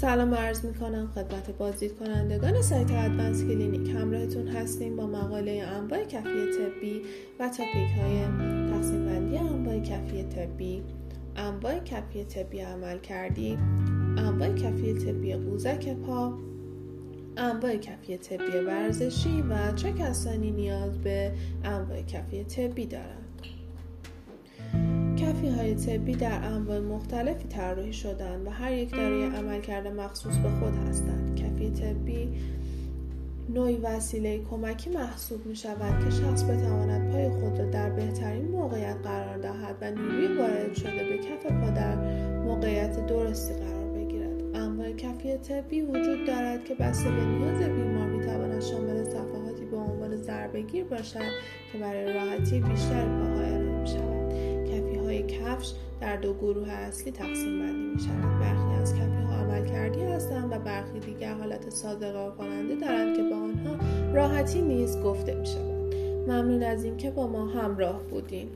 سلام عرض می کنم خدمت بازدید کنندگان سایت Advance Clinic. همراهتون هستیم با مقاله انواع کفی طبی و topic های تقسیم بندی انواع کفی طبی. انواع کفی طبی عملکردی انواع کفی طبی قوزک پا. انواع کفی طبی ورزشی و چه کسانی نیاز به انواع کفی طبی دارند؟ کفی های طبی در انواع مختلفی طراحی شدند و هر یک دارای عملکرد مخصوص به خود هستند. کفی طبی نوعی وسیله کمکی محسوب می شود که شخص بتواند پای خود را در بهترین موقعیت قرار دهد و نیروی وارد شده به کف پا در موقعیت درستی قرار بگیرد. انواع کفی طبی وجود دارد که بسته به نیاز بیمار می تواند شامل صفحاتی به عنوان ضربهگیر باشد که برای راحتی بیشتر پاها در دو گروه اصلی تقسیم بندی می شود برخی از کپی ها عمل کردی هستند و برخی دیگر حالت صادقه کننده دارند که با آنها راحتی نیز گفته می شود ممنون از اینکه با ما همراه بودیم